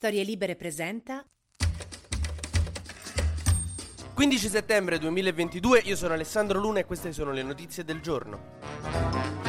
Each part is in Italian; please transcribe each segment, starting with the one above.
Storie Libere presenta 15 settembre 2022, io sono Alessandro Luna e queste sono le notizie del giorno.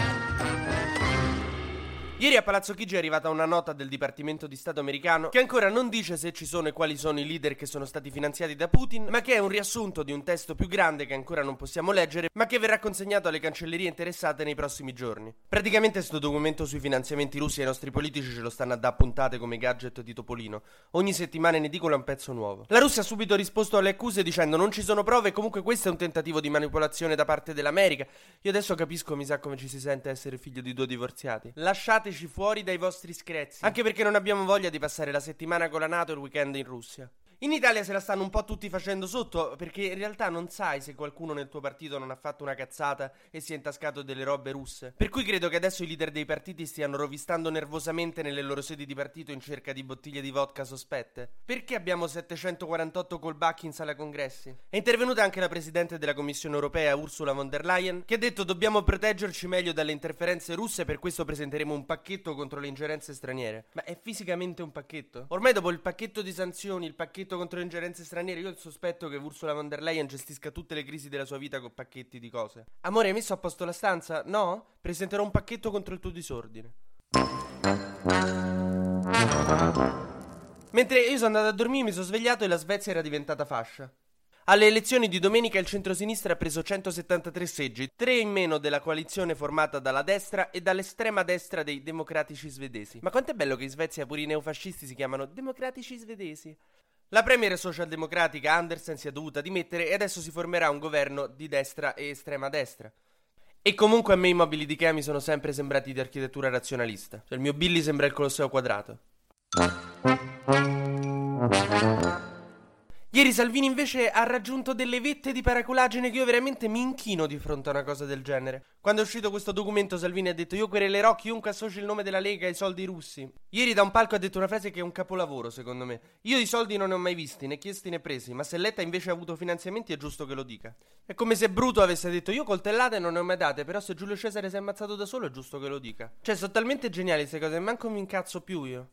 Ieri a Palazzo Chigi è arrivata una nota del Dipartimento di Stato americano che ancora non dice se ci sono e quali sono i leader che sono stati finanziati da Putin, ma che è un riassunto di un testo più grande che ancora non possiamo leggere, ma che verrà consegnato alle cancellerie interessate nei prossimi giorni. Praticamente questo documento sui finanziamenti russi ai nostri politici ce lo stanno a da puntate come gadget di Topolino. Ogni settimana in edicola un pezzo nuovo. La Russia ha subito risposto alle accuse dicendo non ci sono prove e comunque questo è un tentativo di manipolazione da parte dell'America. Io adesso capisco, mi sa come ci si sente essere figlio di due divorziati. Lasciate Lasciateci fuori dai vostri screzi. Anche perché non abbiamo voglia di passare la settimana con la NATO e il weekend in Russia. In Italia se la stanno un po' tutti facendo sotto, perché in realtà non sai se qualcuno nel tuo partito non ha fatto una cazzata e si è intascato delle robe russe. Per cui credo che adesso i leader dei partiti stiano rovistando nervosamente nelle loro sedi di partito in cerca di bottiglie di vodka sospette. Perché abbiamo 748 callback in sala congressi? È intervenuta anche la presidente della Commissione europea, Ursula von der Leyen, che ha detto dobbiamo proteggerci meglio dalle interferenze russe, per questo presenteremo un pacchetto contro le ingerenze straniere. Ma è fisicamente un pacchetto? Ormai dopo il pacchetto di sanzioni, il pacchetto conflitto contro le ingerenze straniere, io sospetto che Ursula von der Leyen gestisca tutte le crisi della sua vita con pacchetti di cose. Amore, hai messo a posto la stanza? No? Presenterò un pacchetto contro il tuo disordine. Mentre io sono andato a dormire, mi sono svegliato e la Svezia era diventata fascia. Alle elezioni di domenica il centrosinistra ha preso 173 seggi, tre in meno della coalizione formata dalla destra e dall'estrema destra dei democratici svedesi. Ma quanto è bello che in Svezia pure i neofascisti si chiamano democratici svedesi. La premier socialdemocratica Andersen si è dovuta dimettere e adesso si formerà un governo di destra e estrema destra. E comunque a me i mobili di Ikea mi sono sempre sembrati di architettura razionalista. Cioè il mio Billy sembra il Colosseo quadrato. Ieri Salvini invece ha raggiunto delle vette di paraculagine che io veramente mi inchino di fronte a una cosa del genere. Quando è uscito questo documento Salvini ha detto io querelerò chiunque associ il nome della Lega ai soldi russi. Ieri da un palco ha detto una frase che è un capolavoro secondo me. Io i soldi non ne ho mai visti, né chiesti né presi, ma se Letta invece ha avuto finanziamenti è giusto che lo dica. È come se Bruto avesse detto io coltellate non ne ho mai date, però se Giulio Cesare si è ammazzato da solo è giusto che lo dica. Cioè sono talmente geniali queste cose, manco mi incazzo più io.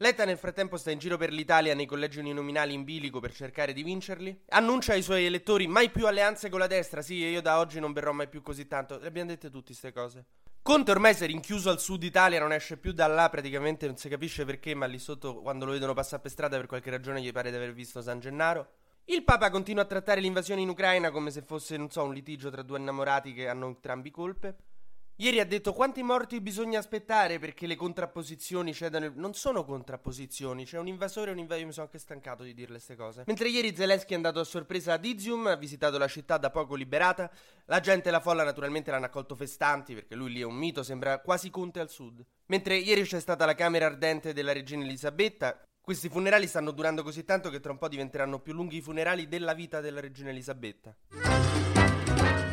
Letta nel frattempo sta in giro per l'Italia nei collegi uninominali in bilico per cercare di vincerli. Annuncia ai suoi elettori mai più alleanze con la destra. Sì, io da oggi non verrò mai più così tanto. Le abbiamo dette tutte queste cose. Conte ormai si è rinchiuso al sud Italia, non esce più da là, praticamente non si capisce perché, ma lì sotto quando lo vedono passare per strada per qualche ragione gli pare di aver visto San Gennaro. Il Papa continua a trattare l'invasione in Ucraina come se fosse, non so, un litigio tra due innamorati che hanno entrambi colpe. Ieri ha detto quanti morti bisogna aspettare perché le contrapposizioni cedano. Non sono contrapposizioni, c'è un invasore e un invaso. Io mi sono anche stancato di dirle queste cose. Mentre ieri Zelensky è andato a sorpresa ad Izium, ha visitato la città da poco liberata. La gente e la folla naturalmente l'hanno accolto festanti perché lui lì è un mito, sembra quasi Conte al sud. Mentre ieri c'è stata la camera ardente della regina Elisabetta. Questi funerali stanno durando così tanto che tra un po' diventeranno più lunghi i funerali della vita della regina Elisabetta.